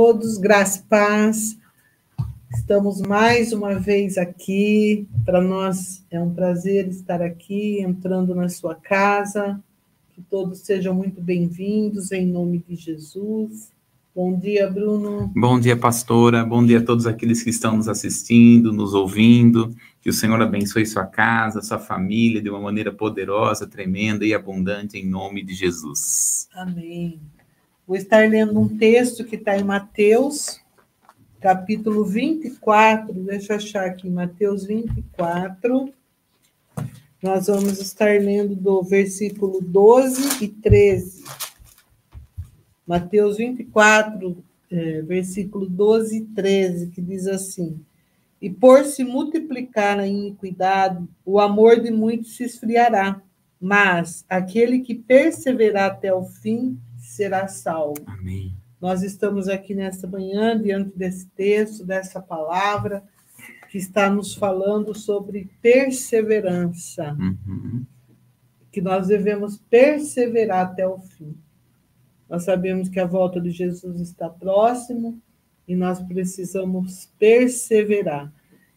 todos, graça e paz. Estamos mais uma vez aqui. Para nós é um prazer estar aqui, entrando na sua casa. Que todos sejam muito bem-vindos, em nome de Jesus. Bom dia, Bruno. Bom dia, pastora. Bom dia a todos aqueles que estão nos assistindo, nos ouvindo. Que o Senhor abençoe sua casa, sua família de uma maneira poderosa, tremenda e abundante, em nome de Jesus. Amém. Vou estar lendo um texto que está em Mateus, capítulo 24. Deixa eu achar aqui, Mateus 24. Nós vamos estar lendo do versículo 12 e 13. Mateus 24, é, versículo 12 e 13, que diz assim: E por se multiplicar a iniquidade, o amor de muitos se esfriará, mas aquele que perseverar até o fim será salvo. Amém. Nós estamos aqui nesta manhã, diante desse texto, dessa palavra, que está nos falando sobre perseverança. Uhum. Que nós devemos perseverar até o fim. Nós sabemos que a volta de Jesus está próximo e nós precisamos perseverar.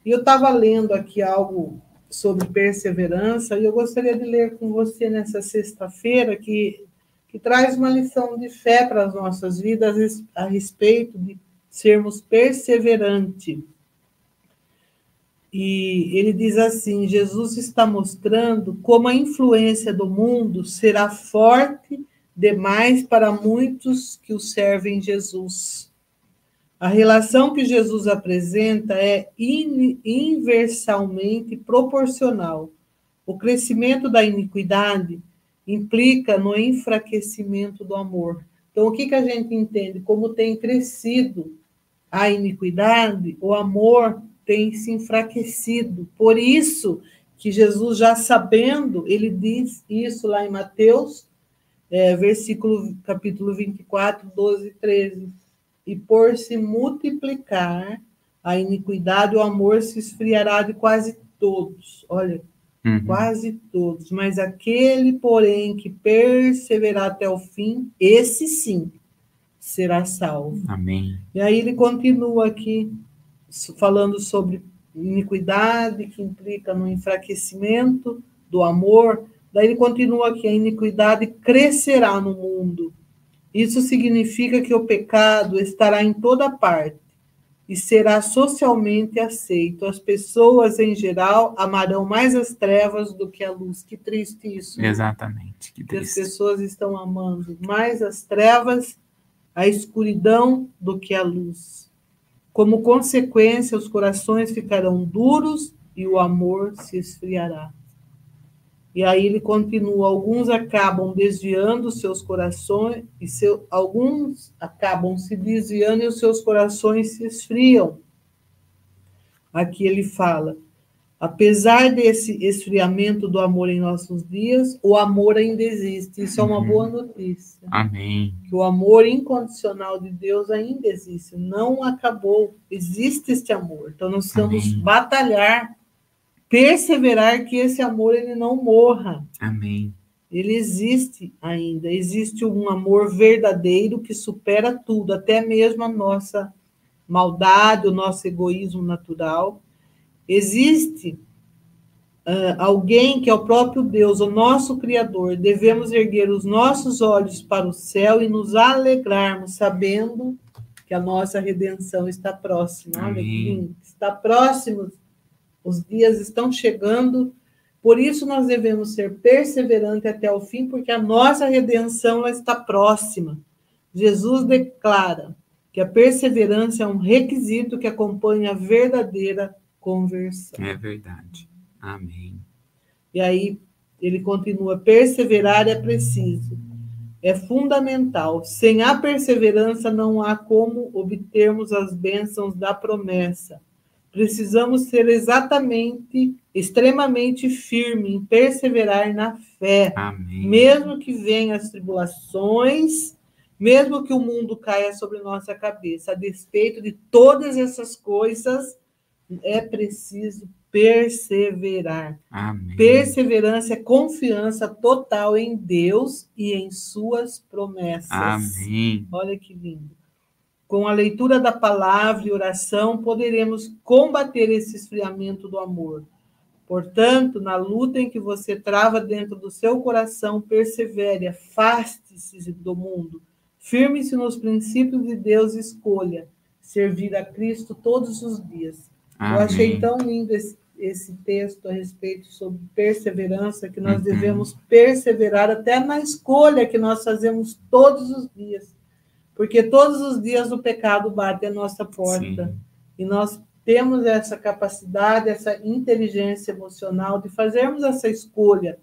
E eu estava lendo aqui algo sobre perseverança e eu gostaria de ler com você nessa sexta-feira que que traz uma lição de fé para as nossas vidas a respeito de sermos perseverantes. E ele diz assim: Jesus está mostrando como a influência do mundo será forte demais para muitos que o servem Jesus. A relação que Jesus apresenta é inversalmente proporcional. O crescimento da iniquidade implica no enfraquecimento do amor. Então, o que, que a gente entende? Como tem crescido a iniquidade, o amor tem se enfraquecido. Por isso que Jesus, já sabendo, ele diz isso lá em Mateus, é, versículo, capítulo 24, 12 e 13. E por se multiplicar a iniquidade, o amor se esfriará de quase todos. Olha, Uhum. Quase todos. Mas aquele, porém, que perseverar até o fim, esse sim será salvo. Amém. E aí ele continua aqui falando sobre iniquidade que implica no enfraquecimento do amor. Daí ele continua aqui: a iniquidade crescerá no mundo. Isso significa que o pecado estará em toda parte e será socialmente aceito. As pessoas, em geral, amarão mais as trevas do que a luz. Que triste isso. Né? Exatamente. Que, que as pessoas estão amando mais as trevas, a escuridão, do que a luz. Como consequência, os corações ficarão duros e o amor se esfriará. E aí ele continua: alguns acabam desviando seus corações, e seu, alguns acabam se desviando e os seus corações se esfriam. Aqui ele fala: apesar desse esfriamento do amor em nossos dias, o amor ainda existe. Isso é uma uhum. boa notícia. Amém. Que o amor incondicional de Deus ainda existe, não acabou. Existe este amor. Então nós precisamos Amém. batalhar perseverar que esse amor ele não morra. Amém. Ele existe ainda, existe um amor verdadeiro que supera tudo, até mesmo a nossa maldade, o nosso egoísmo natural. Existe uh, alguém que é o próprio Deus, o nosso Criador. Devemos erguer os nossos olhos para o céu e nos alegrarmos, sabendo que a nossa redenção está próxima. Olha que lindo. Está próximo os dias estão chegando, por isso nós devemos ser perseverantes até o fim, porque a nossa redenção está próxima. Jesus declara que a perseverança é um requisito que acompanha a verdadeira conversão. É verdade. Amém. E aí ele continua: perseverar é preciso, é fundamental. Sem a perseverança não há como obtermos as bênçãos da promessa precisamos ser exatamente, extremamente firme em perseverar na fé, Amém. mesmo que venham as tribulações, mesmo que o mundo caia sobre nossa cabeça, a despeito de todas essas coisas, é preciso perseverar. Amém. Perseverança é confiança total em Deus e em suas promessas. Amém. Olha que lindo. Com a leitura da palavra e oração, poderemos combater esse esfriamento do amor. Portanto, na luta em que você trava dentro do seu coração, persevere, afaste-se do mundo, firme-se nos princípios de Deus e escolha servir a Cristo todos os dias. Amém. Eu achei tão lindo esse, esse, texto a respeito sobre perseverança, que nós uhum. devemos perseverar até na escolha que nós fazemos todos os dias. Porque todos os dias o pecado bate à nossa porta. Sim. E nós temos essa capacidade, essa inteligência emocional de fazermos essa escolha,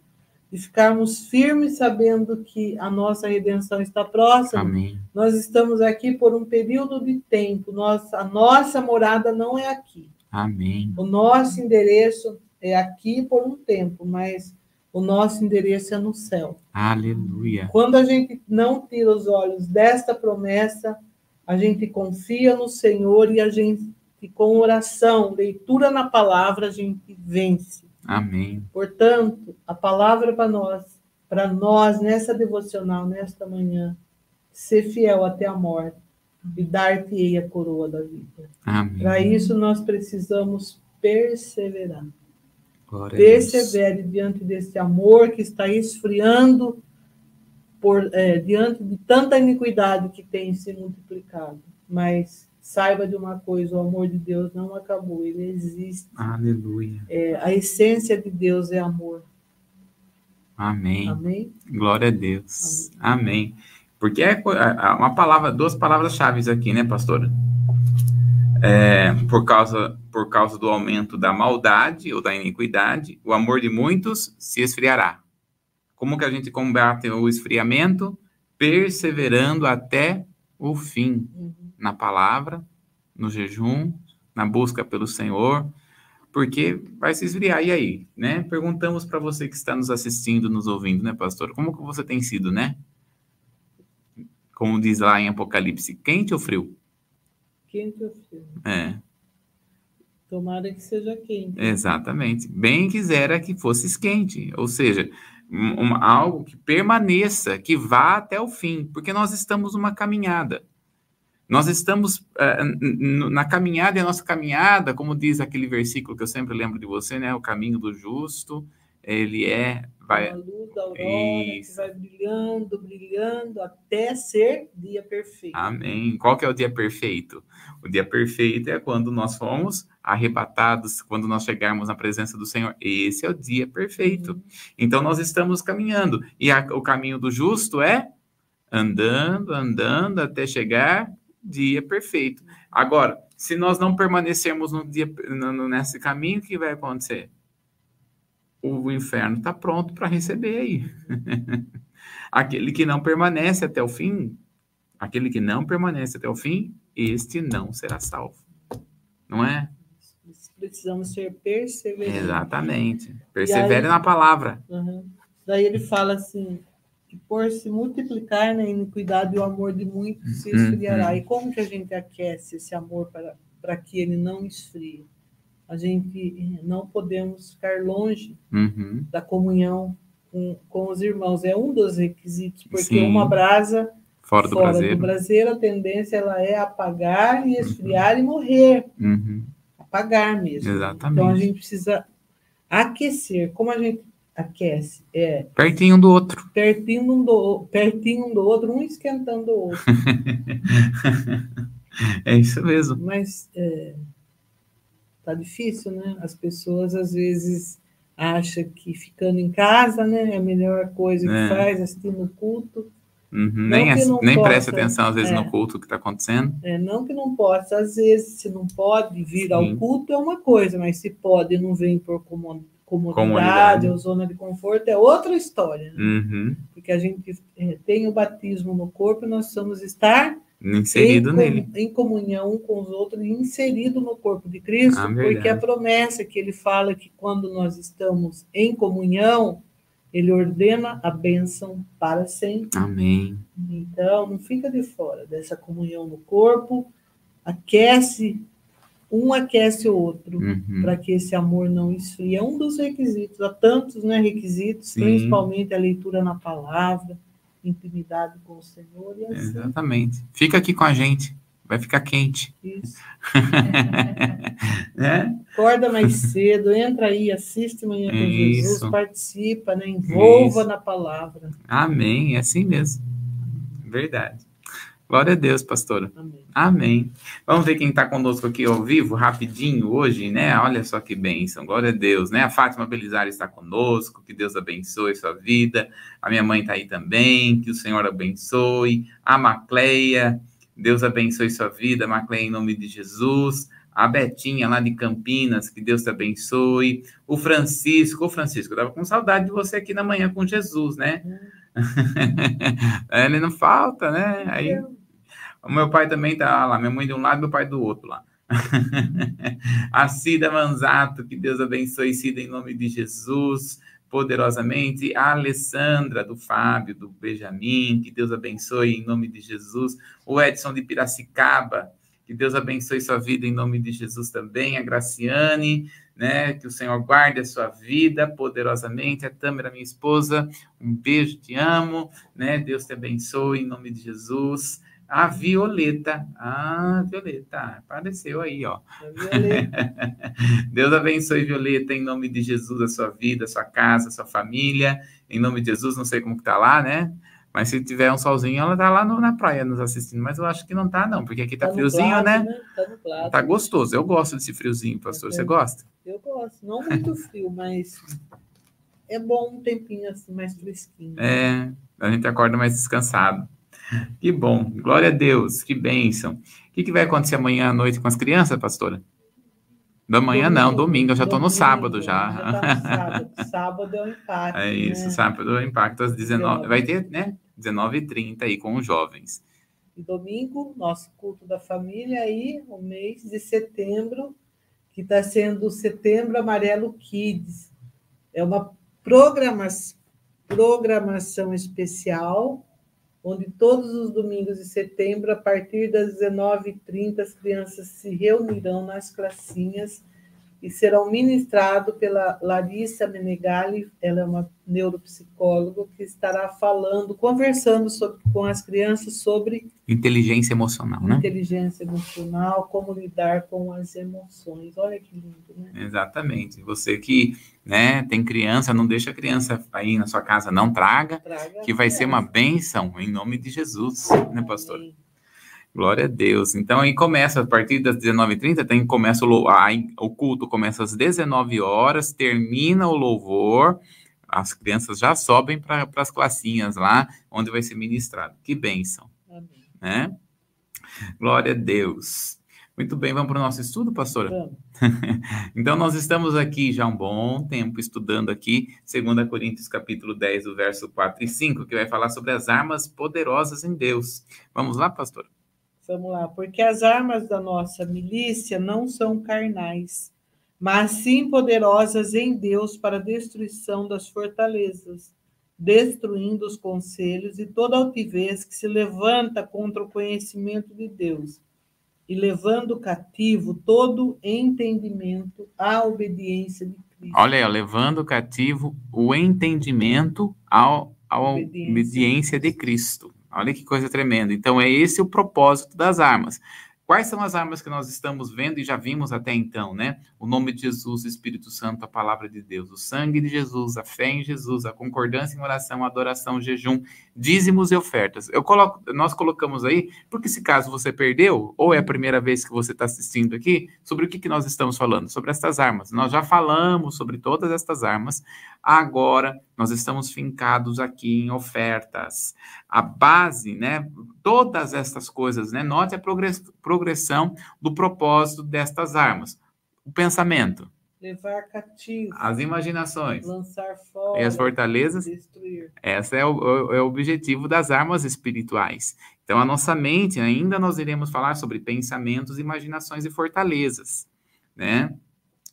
de ficarmos firmes sabendo que a nossa redenção está próxima. Amém. Nós estamos aqui por um período de tempo, nossa, a nossa morada não é aqui. Amém. O nosso endereço é aqui por um tempo, mas o nosso endereço é no céu. Aleluia. Quando a gente não tira os olhos desta promessa, a gente confia no Senhor e a gente com oração, leitura na palavra, a gente vence. Amém. Portanto, a palavra para nós, para nós nessa devocional, nesta manhã, ser fiel até a morte e dar-te-ei a coroa da vida. Para isso, nós precisamos perseverar. Glória Persevere diante desse amor que está esfriando por, é, diante de tanta iniquidade que tem se multiplicado. Mas saiba de uma coisa: o amor de Deus não acabou, ele existe. Aleluia. É, a essência de Deus é amor. Amém. Amém. Glória a Deus. Amém. Amém. Porque é uma palavra, duas palavras-chave aqui, né, pastora? É, por, causa, por causa do aumento da maldade ou da iniquidade, o amor de muitos se esfriará. Como que a gente combate o esfriamento? Perseverando até o fim. Uhum na palavra, no jejum, na busca pelo Senhor, porque vai se esfriar. E aí, né? Perguntamos para você que está nos assistindo, nos ouvindo, né, pastor? Como que você tem sido, né? Como diz lá em Apocalipse, quente ou frio? Quente ou frio. É. Tomara que seja quente. Exatamente. Bem quisera que fosse quente, ou seja, um, algo que permaneça, que vá até o fim, porque nós estamos numa caminhada. Nós estamos uh, na caminhada, e a nossa caminhada, como diz aquele versículo que eu sempre lembro de você, né? O caminho do justo, ele é. Vai... A luz da aurora Isso. que vai brilhando, brilhando, até ser dia perfeito. Amém. Qual que é o dia perfeito? O dia perfeito é quando nós fomos arrebatados, quando nós chegarmos na presença do Senhor. Esse é o dia perfeito. Uhum. Então nós estamos caminhando. E a, o caminho do justo é andando, andando até chegar dia perfeito. Agora, se nós não permanecermos no dia, no, nesse caminho, o que vai acontecer? O inferno está pronto para receber aí. aquele que não permanece até o fim, aquele que não permanece até o fim, este não será salvo. Não é? Precisamos ser perseverantes. Exatamente. Persevere aí, na palavra. Uhum. Daí ele fala assim: que por se multiplicar na iniquidade o amor de muitos se esfriará. Uhum. E como que a gente aquece esse amor para, para que ele não esfrie? A gente não podemos ficar longe uhum. da comunhão com, com os irmãos. É um dos requisitos, porque Sim. uma brasa fora do fora braseiro. do braseiro, a tendência ela é apagar e esfriar uhum. e morrer. Uhum. Apagar mesmo. Exatamente. Então a gente precisa aquecer. Como a gente aquece. É, pertinho do outro. Pertinho um do, pertinho um do outro, um esquentando o outro. é isso mesmo. Mas é, tá difícil, né? As pessoas às vezes acham que ficando em casa né, é a melhor coisa que é. faz, assistindo o culto. Uhum, nem nem possa, presta atenção, às vezes, é, no culto que está acontecendo. É, não que não possa, às vezes, se não pode vir Sim. ao culto é uma coisa, mas se pode e não vem por comodidade comodidade, ou zona de conforto, é outra história. Né? Uhum. Porque a gente é, tem o batismo no corpo e nós precisamos estar inserido em, nele. Em comunhão com os outros, inserido no corpo de Cristo, ah, porque a promessa que ele fala que quando nós estamos em comunhão, ele ordena a bênção para sempre. Amém. Então, não fica de fora dessa comunhão no corpo, aquece um aquece o outro, uhum. para que esse amor não esfrie. É um dos requisitos, há tantos né, requisitos, Sim. principalmente a leitura na palavra, intimidade com o Senhor. E assim. Exatamente. Fica aqui com a gente. vai ficar quente. Isso. né? Acorda mais cedo, entra aí, assiste Manhã com Jesus, Isso. participa, né? envolva Isso. na palavra. Amém, é assim mesmo. Verdade. Glória a Deus, pastora. Amém. Amém. Vamos ver quem está conosco aqui ao vivo, rapidinho, hoje, né? Olha só que bênção, glória a Deus, né? A Fátima Belizar está conosco, que Deus abençoe sua vida. A minha mãe está aí também, que o Senhor abençoe. A Macleia, Deus abençoe sua vida, Macleia, em nome de Jesus. A Betinha, lá de Campinas, que Deus te abençoe. O Francisco, ô Francisco, eu estava com saudade de você aqui na manhã com Jesus, né? Ele não falta, né? Aí o meu pai também tá lá, minha mãe de um lado, meu pai do outro lá. a Cida Manzato, que Deus abençoe, Cida, em nome de Jesus, poderosamente. A Alessandra, do Fábio, do Benjamin, que Deus abençoe, em nome de Jesus. O Edson de Piracicaba, que Deus abençoe sua vida, em nome de Jesus também. A Graciane, né, que o Senhor guarde a sua vida poderosamente. A Tâmara, minha esposa, um beijo, te amo, né? Deus te abençoe, em nome de Jesus. A Violeta. Ah, Violeta, apareceu aí, ó. Deus abençoe, Violeta, em nome de Jesus, a sua vida, a sua casa, a sua família. Em nome de Jesus, não sei como que tá lá, né? Mas se tiver um solzinho, ela tá lá no- na praia nos assistindo. Mas eu acho que não tá, não, porque aqui tá, Tá friozinho, nublado, né? Tá nublado. Tá gostoso. Eu gosto desse friozinho, pastor. Você gosta? Eu gosto. Não muito frio, mas é bom um tempinho assim, mais fresquinho. É, a gente acorda mais descansado. Que bom, glória a Deus, que bênção. O que, que vai acontecer amanhã à noite com as crianças, pastora? Da manhã não, domingo, eu já estou no sábado Já já. tá no sábado. Sábado é o empate. É isso, né? sábado é impacto às 19 vai ter, né? 19h30 aí com os jovens. E domingo, nosso culto da família aí, o mês de setembro, que está sendo o Setembro Amarelo Kids. É uma programa- programação especial, onde todos os domingos de setembro, a partir das 19h30, as crianças se reunirão nas classinhas e serão ministrados pela Larissa Menegali, ela é uma neuropsicóloga que estará falando, conversando sobre- com as crianças sobre Inteligência emocional, né? inteligência emocional, como lidar com as emoções. Olha que lindo, né? Exatamente. Você que, né, tem criança, não deixa a criança aí na sua casa, não traga, Traga que vai ser uma bênção em nome de Jesus, né, pastor? Amém. Glória a Deus. Então aí começa a partir das 19h30, tem começa o, aí o culto começa às 19 horas, termina o louvor, as crianças já sobem para as classinhas lá, onde vai ser ministrado. Que bênção, Amém. né? Glória a Deus. Muito bem, vamos para o nosso estudo, pastora? Vamos. Então, nós estamos aqui já há um bom tempo estudando aqui 2 Coríntios capítulo 10, o verso 4 e 5, que vai falar sobre as armas poderosas em Deus. Vamos lá, pastor? Vamos lá, porque as armas da nossa milícia não são carnais, mas sim poderosas em Deus para a destruição das fortalezas, destruindo os conselhos e toda altivez que se levanta contra o conhecimento de Deus, e levando cativo todo entendimento à obediência de Cristo. Olha aí, ó, levando cativo o entendimento ao, à Obediência. obediência de Cristo. Olha que coisa tremenda. Então, é esse o propósito das armas. Quais são as armas que nós estamos vendo e já vimos até então, né? O nome de Jesus, o Espírito Santo, a palavra de Deus, o sangue de Jesus, a fé em Jesus, a concordância em oração, a adoração, jejum, dízimos e ofertas. Eu coloco, nós colocamos aí, porque se caso você perdeu, ou é a primeira vez que você está assistindo aqui, sobre o que, que nós estamos falando? Sobre estas armas. Nós já falamos sobre todas estas armas, agora nós estamos fincados aqui em ofertas. A base, né? Todas estas coisas, né? Note a progress- progressão do propósito destas armas. O pensamento, Levar cativo, as imaginações lançar fora, e as fortalezas destruir. esse é o, o- é o objetivo das armas espirituais. Então, a nossa mente, ainda nós iremos falar sobre pensamentos, imaginações e fortalezas, né?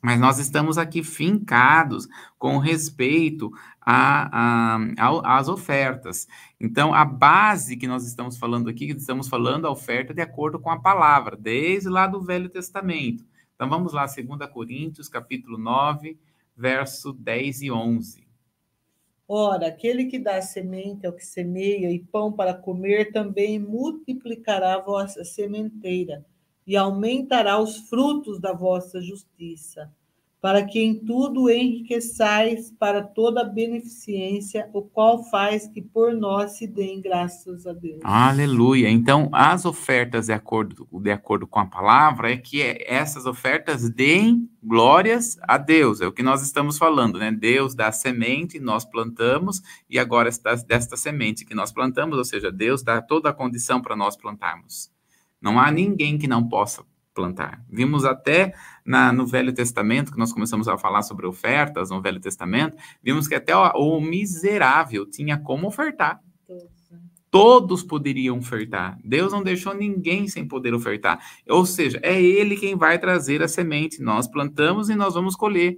Mas nós estamos aqui fincados com respeito a- a- às ofertas. Então, a base que nós estamos falando aqui, estamos falando a oferta de acordo com a palavra, desde lá do Velho Testamento. Então, vamos lá, 2 Coríntios, capítulo 9, verso 10 e 11. Ora, aquele que dá semente ao que semeia e pão para comer também multiplicará a vossa sementeira e aumentará os frutos da vossa justiça para que em tudo enriqueçais para toda beneficência, o qual faz que por nós se deem graças a Deus. Aleluia. Então, as ofertas de acordo, de acordo com a palavra é que essas ofertas deem glórias a Deus. É o que nós estamos falando, né? Deus dá semente, nós plantamos, e agora desta semente que nós plantamos, ou seja, Deus dá toda a condição para nós plantarmos. Não há ninguém que não possa plantar. Vimos até na, no Velho Testamento, que nós começamos a falar sobre ofertas no Velho Testamento, vimos que até o, o miserável tinha como ofertar. Todos poderiam ofertar. Deus não deixou ninguém sem poder ofertar. Ou seja, é Ele quem vai trazer a semente. Nós plantamos e nós vamos colher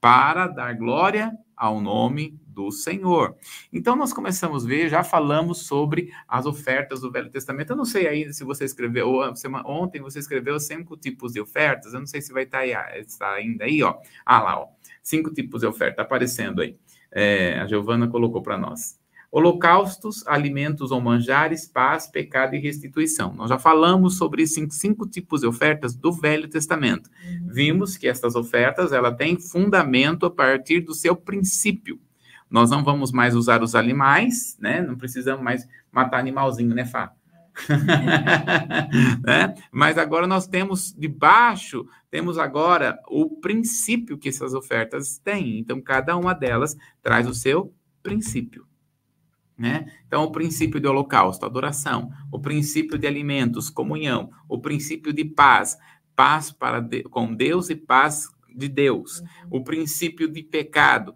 para dar glória ao nome do Senhor. Então nós começamos a ver, já falamos sobre as ofertas do Velho Testamento. Eu não sei ainda se você escreveu, ontem você escreveu cinco tipos de ofertas, eu não sei se vai estar, tá aí, está ainda aí, ó. Ah lá, ó. Cinco tipos de oferta aparecendo aí. É, a Giovana colocou para nós. Holocaustos, alimentos ou manjares, paz, pecado e restituição. Nós já falamos sobre cinco, cinco tipos de ofertas do Velho Testamento. Uhum. Vimos que essas ofertas ela têm fundamento a partir do seu princípio. Nós não vamos mais usar os animais, né? Não precisamos mais matar animalzinho, né, Fá? né? Mas agora nós temos debaixo, temos agora o princípio que essas ofertas têm. Então, cada uma delas traz o seu princípio. Né? Então, o princípio de holocausto, adoração, o princípio de alimentos, comunhão, o princípio de paz, paz para de, com Deus e paz de Deus, uhum. o princípio de pecado,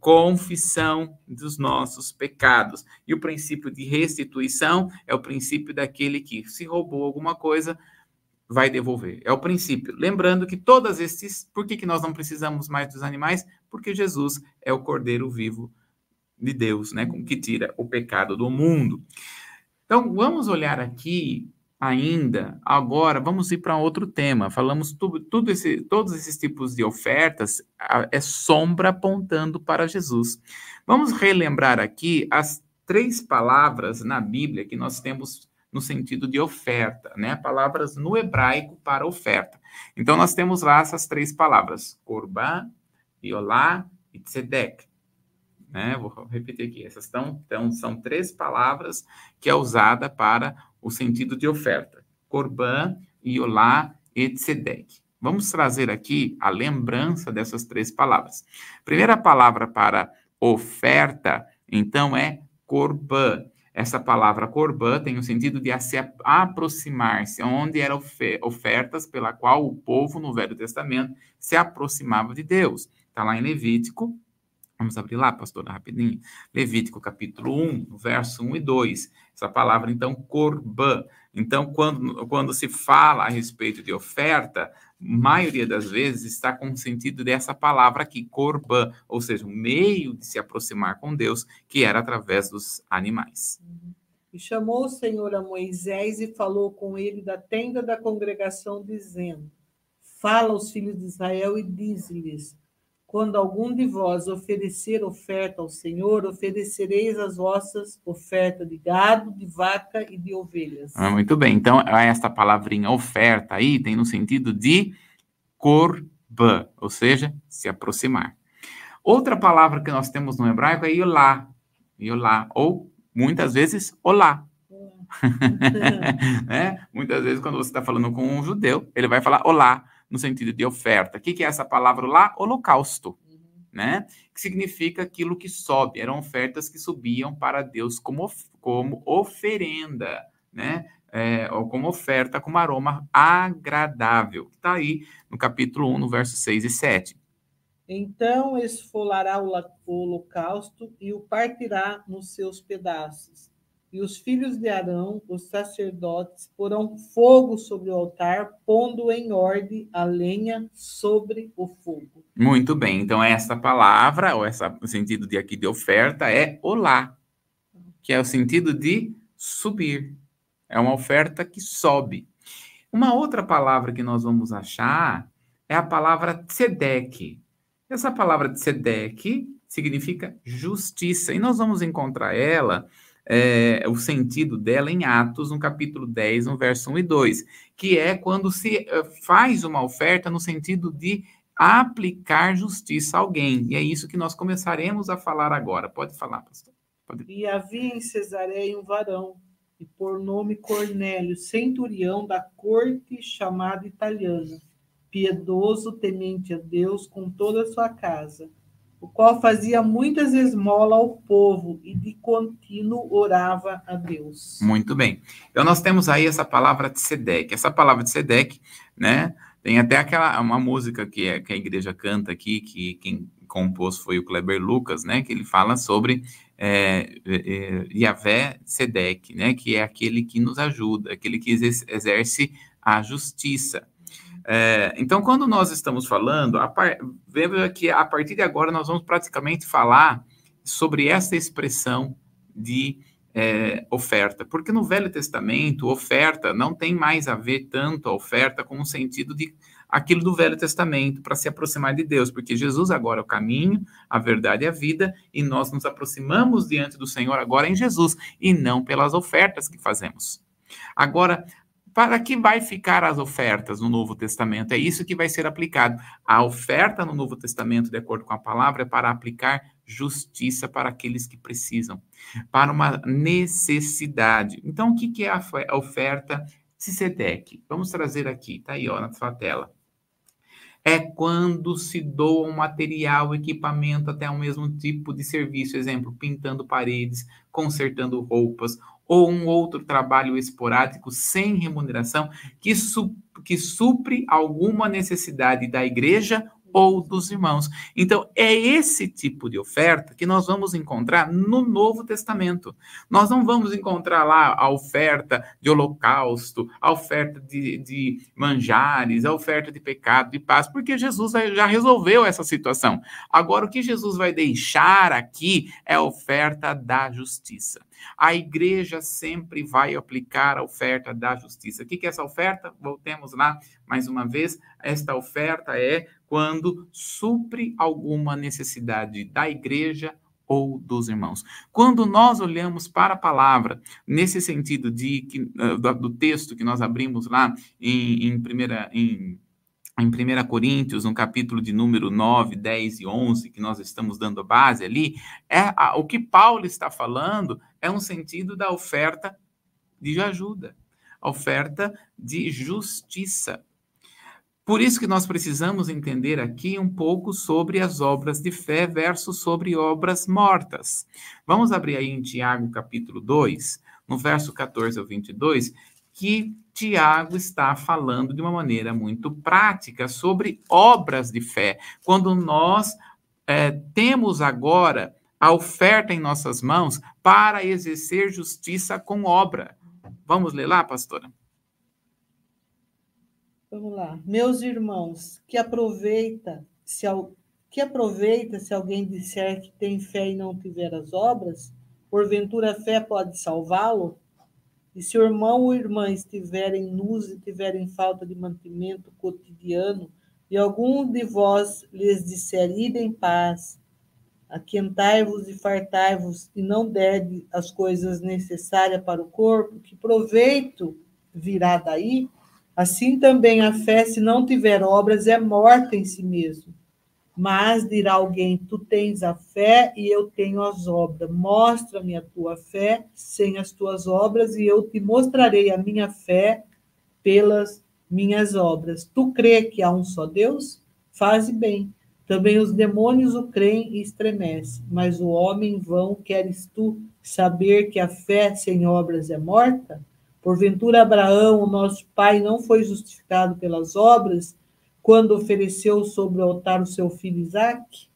confissão dos nossos pecados. E o princípio de restituição é o princípio daquele que se roubou alguma coisa, vai devolver. É o princípio. Lembrando que todas esses, por que, que nós não precisamos mais dos animais? Porque Jesus é o cordeiro vivo de Deus, né, que tira o pecado do mundo. Então, vamos olhar aqui ainda, agora vamos ir para outro tema. Falamos tudo, tudo esse, todos esses tipos de ofertas é sombra apontando para Jesus. Vamos relembrar aqui as três palavras na Bíblia que nós temos no sentido de oferta, né? Palavras no hebraico para oferta. Então nós temos lá essas três palavras: korban, iolá e tzedek né? Vou repetir aqui. Essas estão, então, são três palavras que é usada para o sentido de oferta: Corban, Iolá e Tzedek. Vamos trazer aqui a lembrança dessas três palavras. Primeira palavra para oferta, então, é Corban. Essa palavra Corban tem o sentido de se aproximar-se, onde eram ofertas pela qual o povo no Velho Testamento se aproximava de Deus. Está lá em Levítico Vamos abrir lá, pastora, rapidinho. Levítico capítulo 1, verso 1 e 2. Essa palavra, então, corban. Então, quando, quando se fala a respeito de oferta, maioria das vezes está com o sentido dessa palavra aqui, corban, ou seja, um meio de se aproximar com Deus, que era através dos animais. E chamou o Senhor a Moisés e falou com ele da tenda da congregação, dizendo: Fala aos filhos de Israel e diz-lhes: quando algum de vós oferecer oferta ao Senhor, oferecereis as vossas ofertas de gado, de vaca e de ovelhas. Ah, muito bem. Então, esta palavrinha oferta aí tem no sentido de corban, ou seja, se aproximar. Outra palavra que nós temos no hebraico é iolá, iolá, ou muitas vezes olá. né? Muitas vezes, quando você está falando com um judeu, ele vai falar olá no sentido de oferta. O que, que é essa palavra lá? Holocausto. Né? Que significa aquilo que sobe. Eram ofertas que subiam para Deus como, como oferenda, né? É, ou como oferta, como aroma agradável. Está aí no capítulo 1, no verso 6 e 7. Então esfolará o holocausto e o partirá nos seus pedaços e os filhos de Arão, os sacerdotes, porão fogo sobre o altar, pondo em ordem a lenha sobre o fogo. Muito bem. Então, essa palavra, ou essa, o sentido de aqui de oferta, é olá, que é o sentido de subir. É uma oferta que sobe. Uma outra palavra que nós vamos achar é a palavra tzedek. Essa palavra tzedek significa justiça. E nós vamos encontrar ela, é, o sentido dela em Atos, no capítulo 10, no verso 1 e 2, que é quando se eh, faz uma oferta no sentido de aplicar justiça a alguém. E é isso que nós começaremos a falar agora. Pode falar, pastor. Pode... E havia em Cesareia um varão, e por nome Cornélio, centurião da corte chamada italiana, piedoso, temente a Deus com toda a sua casa o qual fazia muitas esmolas ao povo e de contínuo orava a Deus. Muito bem. Então nós temos aí essa palavra de Sedeque. Essa palavra de Sedeque, né? Tem até aquela uma música que, é, que a igreja canta aqui, que quem compôs foi o Kleber Lucas, né? Que ele fala sobre é, é, Yahvé Sedeque, né? Que é aquele que nos ajuda, aquele que exerce a justiça. É, então, quando nós estamos falando, veja que a partir de agora nós vamos praticamente falar sobre essa expressão de é, oferta, porque no Velho Testamento, oferta não tem mais a ver tanto a oferta com o sentido de aquilo do Velho Testamento para se aproximar de Deus, porque Jesus agora é o caminho, a verdade e a vida, e nós nos aproximamos diante do Senhor agora em Jesus e não pelas ofertas que fazemos. Agora, para que vai ficar as ofertas no Novo Testamento? É isso que vai ser aplicado. A oferta no Novo Testamento, de acordo com a palavra, é para aplicar justiça para aqueles que precisam, para uma necessidade. Então, o que é a oferta Tzedek? Vamos trazer aqui, tá aí ó, na sua tela. É quando se doa um material, equipamento, até o mesmo tipo de serviço, exemplo, pintando paredes, consertando roupas, ou um outro trabalho esporádico sem remuneração que, su que supre alguma necessidade da igreja ou dos irmãos. Então, é esse tipo de oferta que nós vamos encontrar no Novo Testamento. Nós não vamos encontrar lá a oferta de holocausto, a oferta de, de manjares, a oferta de pecado, de paz, porque Jesus já resolveu essa situação. Agora, o que Jesus vai deixar aqui é a oferta da justiça. A igreja sempre vai aplicar a oferta da justiça. O que é essa oferta? Voltemos lá mais uma vez. Esta oferta é quando supre alguma necessidade da igreja ou dos irmãos. Quando nós olhamos para a palavra, nesse sentido de que, uh, do texto que nós abrimos lá em, em primeira em em 1 Coríntios, no capítulo de número 9, 10 e 11, que nós estamos dando base ali, é a, o que Paulo está falando é um sentido da oferta de ajuda, oferta de justiça. Por isso que nós precisamos entender aqui um pouco sobre as obras de fé versus sobre obras mortas. Vamos abrir aí em Tiago capítulo 2, no verso 14 ao 22, que Tiago está falando de uma maneira muito prática sobre obras de fé. Quando nós é, temos agora a oferta em nossas mãos para exercer justiça com obra. Vamos ler lá, pastora? Vamos lá. Meus irmãos, que aproveita se que aproveita se alguém disser que tem fé e não tiver as obras? Porventura a fé pode salvá-lo? E se o irmão ou irmã estiverem nus e tiverem falta de mantimento cotidiano, e algum de vós lhes disser, ide em paz, aquentai-vos e fartai-vos, e não dede as coisas necessárias para o corpo, que proveito virá daí? Assim também a fé, se não tiver obras, é morta em si mesmo. Mas dirá alguém: Tu tens a fé e eu tenho as obras. Mostra-me a tua fé sem as tuas obras, e eu te mostrarei a minha fé pelas minhas obras. Tu crê que há um só Deus? Faze bem. Também os demônios o creem e estremecem. Mas o homem vão, queres tu saber que a fé sem obras é morta? Porventura, Abraão, o nosso pai, não foi justificado pelas obras quando ofereceu sobre o altar o seu filho Isaque?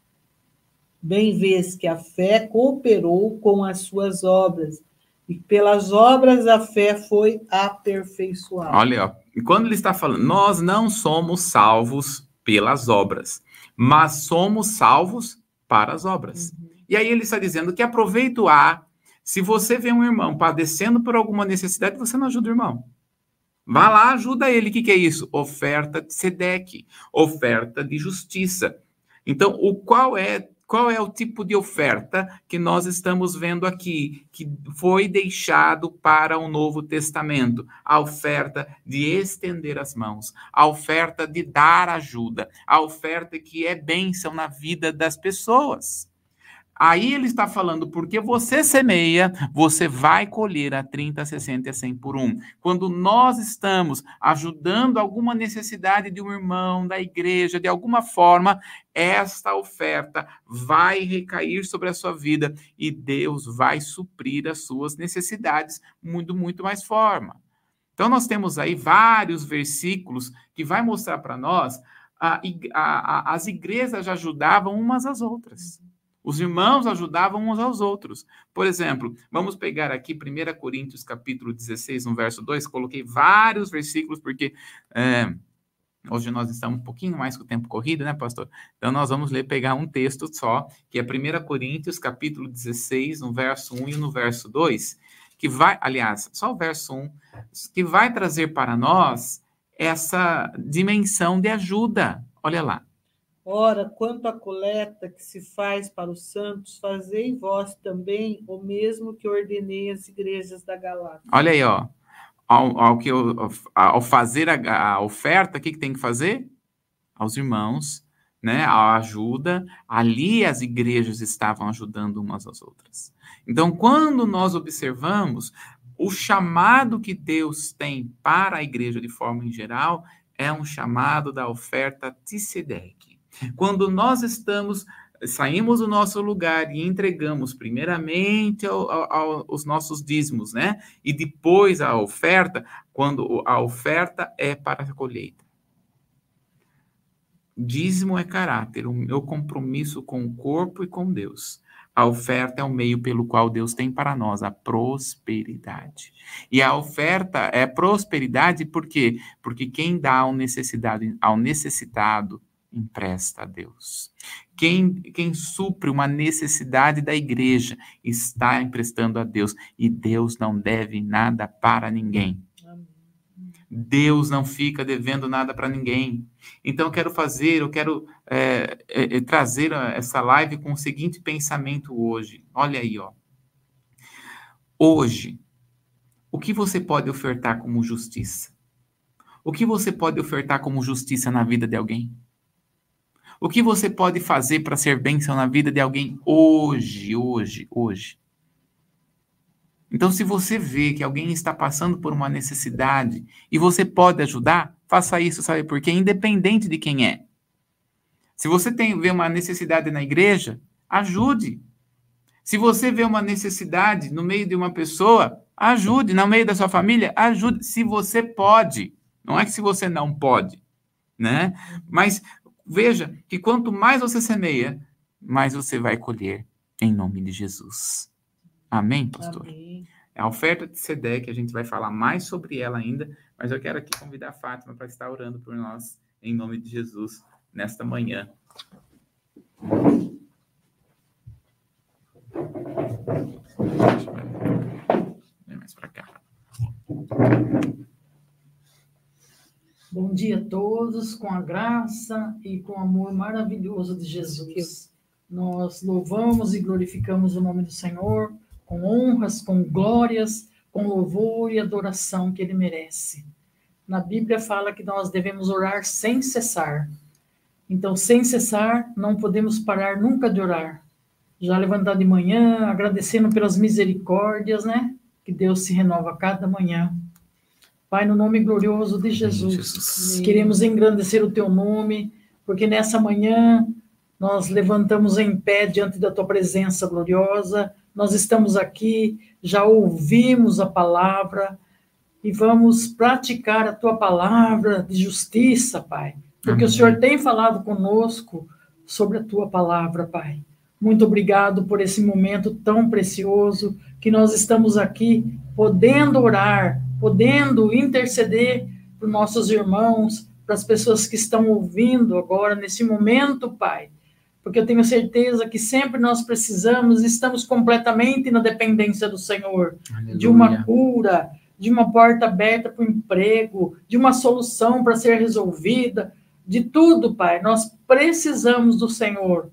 Bem vês que a fé cooperou com as suas obras, e pelas obras a fé foi aperfeiçoada. Olha, ó, quando ele está falando, nós não somos salvos pelas obras, mas somos salvos para as obras. Uhum. E aí ele está dizendo que aproveito há se você vê um irmão padecendo por alguma necessidade, você não ajuda o irmão. Vá lá, ajuda ele. O que, que é isso? Oferta de SEDEC, oferta de justiça. Então, o qual é Qual é o tipo de oferta que nós estamos vendo aqui, que foi deixado para o Novo Testamento? A oferta de estender as mãos, a oferta de dar ajuda, a oferta que é bênção na vida das pessoas. Aí ele está falando, porque você semeia, você vai colher a 30, 60 e a 100 por um. Quando nós estamos ajudando alguma necessidade de um irmão, da igreja, de alguma forma, esta oferta vai recair sobre a sua vida e Deus vai suprir as suas necessidades muito, muito mais forma. Então, nós temos aí vários versículos que vai mostrar para nós a, a, a, as igrejas ajudavam umas às outras. Os irmãos ajudavam uns aos outros. Por exemplo, vamos pegar aqui 1 Coríntios capítulo 16, no verso 2, coloquei vários versículos, porque é, hoje nós estamos um pouquinho mais com o tempo corrido, né, pastor? Então nós vamos ler, pegar um texto só, que é 1 Coríntios capítulo 16, no verso 1 e no verso 2, que vai, aliás, só o verso 1, que vai trazer para nós essa dimensão de ajuda. Olha lá. Ora, quanto à coleta que se faz para os santos, fazei vós também o mesmo que ordenei às igrejas da Galácia. Olha aí, ó. Ao, ao que eu, ao fazer a, a oferta, o que, que tem que fazer? Aos irmãos, né? A ajuda. Ali as igrejas estavam ajudando umas às outras. Então, quando nós observamos o chamado que Deus tem para a igreja de forma em geral, é um chamado da oferta Tissedec. Quando nós estamos saímos do nosso lugar e entregamos primeiramente ao, ao, os nossos dízimos, né? E depois a oferta, quando a oferta é para a colheita. Dízimo é caráter, o meu compromisso com o corpo e com Deus. A oferta é o meio pelo qual Deus tem para nós a prosperidade. E a oferta é prosperidade por quê? Porque quem dá ao, necessidade, ao necessitado empresta a Deus. Quem, quem supre uma necessidade da igreja está emprestando a Deus. E Deus não deve nada para ninguém. Deus não fica devendo nada para ninguém. Então, eu quero fazer, eu quero é, é, é, trazer essa live com o seguinte pensamento hoje. Olha aí, ó. Hoje, o que você pode ofertar como justiça? O que você pode ofertar como justiça na vida de alguém? O que você pode fazer para ser bênção na vida de alguém hoje, hoje, hoje? Então, se você vê que alguém está passando por uma necessidade e você pode ajudar, faça isso, sabe? Porque independente de quem é. Se você tem, vê uma necessidade na igreja, ajude. Se você vê uma necessidade no meio de uma pessoa, ajude. No meio da sua família, ajude. Se você pode. Não é que se você não pode, né? Mas Veja que quanto mais você semeia, mais você vai colher em nome de Jesus. Amém, pastor? Amém. A oferta de Sedec, a gente vai falar mais sobre ela ainda, mas eu quero aqui convidar a Fátima para estar orando por nós, em nome de Jesus, nesta manhã. Vem mais para cá. Bom dia a todos, com a graça e com o amor maravilhoso de Jesus. Nós louvamos e glorificamos o nome do Senhor com honras, com glórias, com louvor e adoração que ele merece. Na Bíblia fala que nós devemos orar sem cessar. Então, sem cessar, não podemos parar nunca de orar. Já levantar de manhã, agradecendo pelas misericórdias, né? Que Deus se renova cada manhã. Pai, no nome glorioso de Jesus, Jesus, queremos engrandecer o teu nome, porque nessa manhã nós levantamos em pé diante da tua presença gloriosa. Nós estamos aqui, já ouvimos a palavra e vamos praticar a tua palavra de justiça, Pai, porque Amém. o Senhor tem falado conosco sobre a tua palavra, Pai. Muito obrigado por esse momento tão precioso que nós estamos aqui podendo orar podendo interceder para nossos irmãos, para as pessoas que estão ouvindo agora, nesse momento, Pai. Porque eu tenho certeza que sempre nós precisamos, estamos completamente na dependência do Senhor, Aleluia. de uma cura, de uma porta aberta para o emprego, de uma solução para ser resolvida, de tudo, Pai. Nós precisamos do Senhor.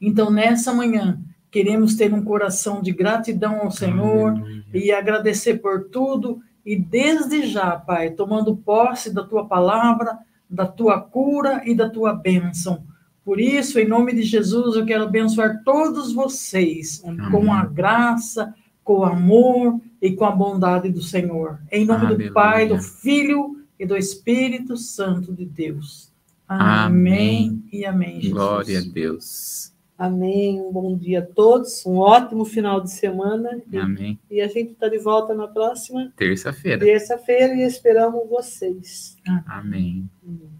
Então, nessa manhã, queremos ter um coração de gratidão ao Senhor Aleluia. e agradecer por tudo. E desde já, Pai, tomando posse da tua palavra, da tua cura e da tua bênção. Por isso, em nome de Jesus, eu quero abençoar todos vocês Amém. com a graça, com o amor e com a bondade do Senhor. Em nome Aleluia. do Pai, do Filho e do Espírito Santo de Deus. Amém. Amém e amém, Jesus. Glória a Deus. Amém. Um bom dia a todos. Um ótimo final de semana. E, Amém. e a gente está de volta na próxima Terça-feira. terça-feira e esperamos vocês. Amém. Amém.